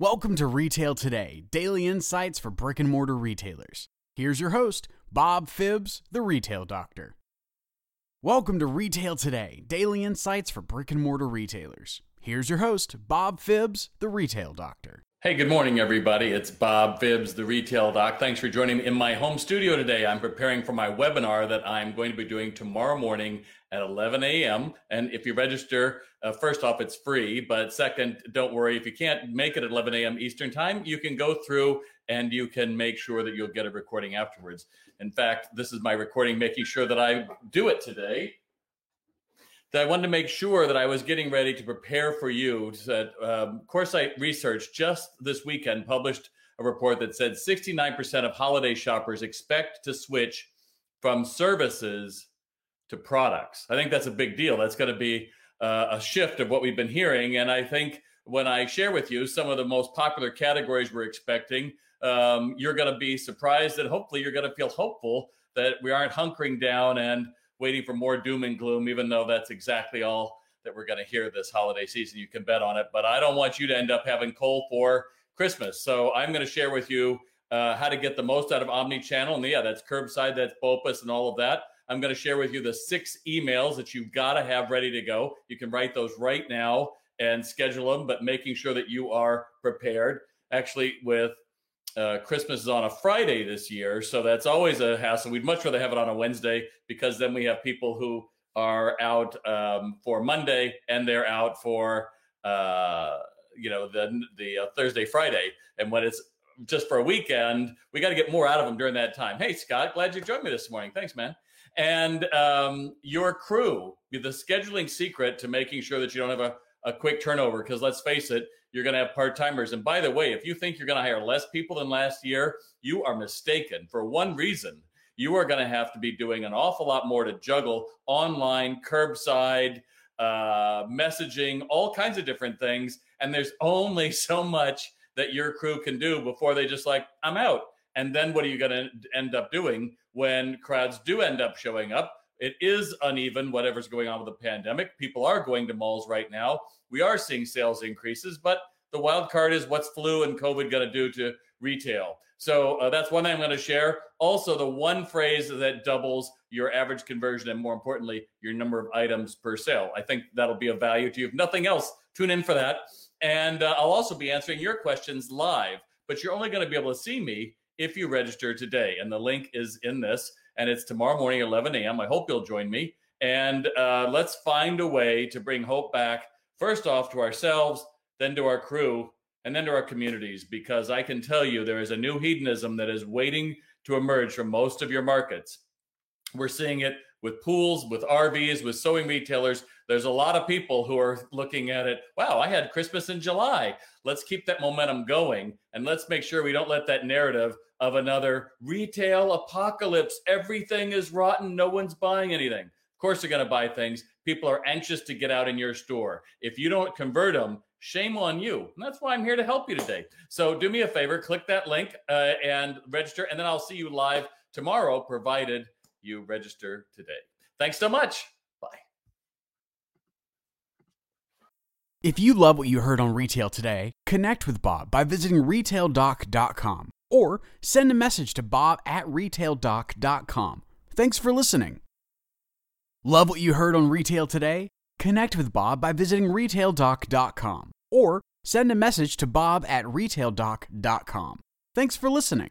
Welcome to Retail Today, daily insights for brick and mortar retailers. Here's your host, Bob Phibbs, the retail doctor. Welcome to Retail Today, daily insights for brick and mortar retailers. Here's your host, Bob Phibbs, the retail doctor. Hey, good morning, everybody. It's Bob Phibbs, the retail doc. Thanks for joining me in my home studio today. I'm preparing for my webinar that I'm going to be doing tomorrow morning at 11 a.m. And if you register, uh, first off, it's free. But second, don't worry. If you can't make it at 11 a.m. Eastern time, you can go through and you can make sure that you'll get a recording afterwards. In fact, this is my recording, making sure that I do it today that I wanted to make sure that I was getting ready to prepare for you. That um, Coresight Research just this weekend published a report that said 69% of holiday shoppers expect to switch from services to products. I think that's a big deal. That's going to be uh, a shift of what we've been hearing. And I think when I share with you some of the most popular categories we're expecting, um, you're going to be surprised and hopefully you're going to feel hopeful that we aren't hunkering down and waiting for more doom and gloom, even though that's exactly all that we're going to hear this holiday season. You can bet on it. But I don't want you to end up having coal for Christmas. So I'm going to share with you uh, how to get the most out of omni-channel. And yeah, that's curbside, that's BOPUS, and all of that. I'm going to share with you the six emails that you've got to have ready to go. You can write those right now and schedule them, but making sure that you are prepared. Actually, with uh, Christmas is on a Friday this year, so that's always a hassle. We'd much rather have it on a Wednesday because then we have people who are out um, for Monday and they're out for uh, you know the the uh, Thursday Friday, and when it's just for a weekend, we got to get more out of them during that time. Hey Scott, glad you joined me this morning. Thanks, man. And um, your crew, the scheduling secret to making sure that you don't have a, a quick turnover, because let's face it, you're going to have part timers. And by the way, if you think you're going to hire less people than last year, you are mistaken for one reason. You are going to have to be doing an awful lot more to juggle online, curbside, uh, messaging, all kinds of different things. And there's only so much that your crew can do before they just like, I'm out. And then what are you going to end up doing when crowds do end up showing up? It is uneven, whatever's going on with the pandemic. People are going to malls right now. We are seeing sales increases, but the wild card is what's flu and COVID going to do to retail. So uh, that's one thing I'm going to share. Also, the one phrase that doubles your average conversion and more importantly, your number of items per sale. I think that'll be of value to you. If nothing else, tune in for that. And uh, I'll also be answering your questions live, but you're only going to be able to see me if you register today. And the link is in this and it's tomorrow morning, 11 a.m. I hope you'll join me. And uh, let's find a way to bring hope back, first off, to ourselves, then to our crew, and then to our communities, because I can tell you there is a new hedonism that is waiting to emerge from most of your markets. We're seeing it with pools, with RVs, with sewing retailers. There's a lot of people who are looking at it. Wow, I had Christmas in July. Let's keep that momentum going and let's make sure we don't let that narrative of another retail apocalypse. Everything is rotten. No one's buying anything. Of course, they're going to buy things. People are anxious to get out in your store. If you don't convert them, shame on you. And that's why I'm here to help you today. So do me a favor, click that link uh, and register, and then I'll see you live tomorrow, provided you register today. Thanks so much. If you love what you heard on Retail Today, connect with Bob by visiting retaildoc.com or send a message to bob at retaildoc.com. Thanks for listening. Love what you heard on Retail Today? Connect with Bob by visiting retaildoc.com or send a message to bob at retaildoc.com. Thanks for listening.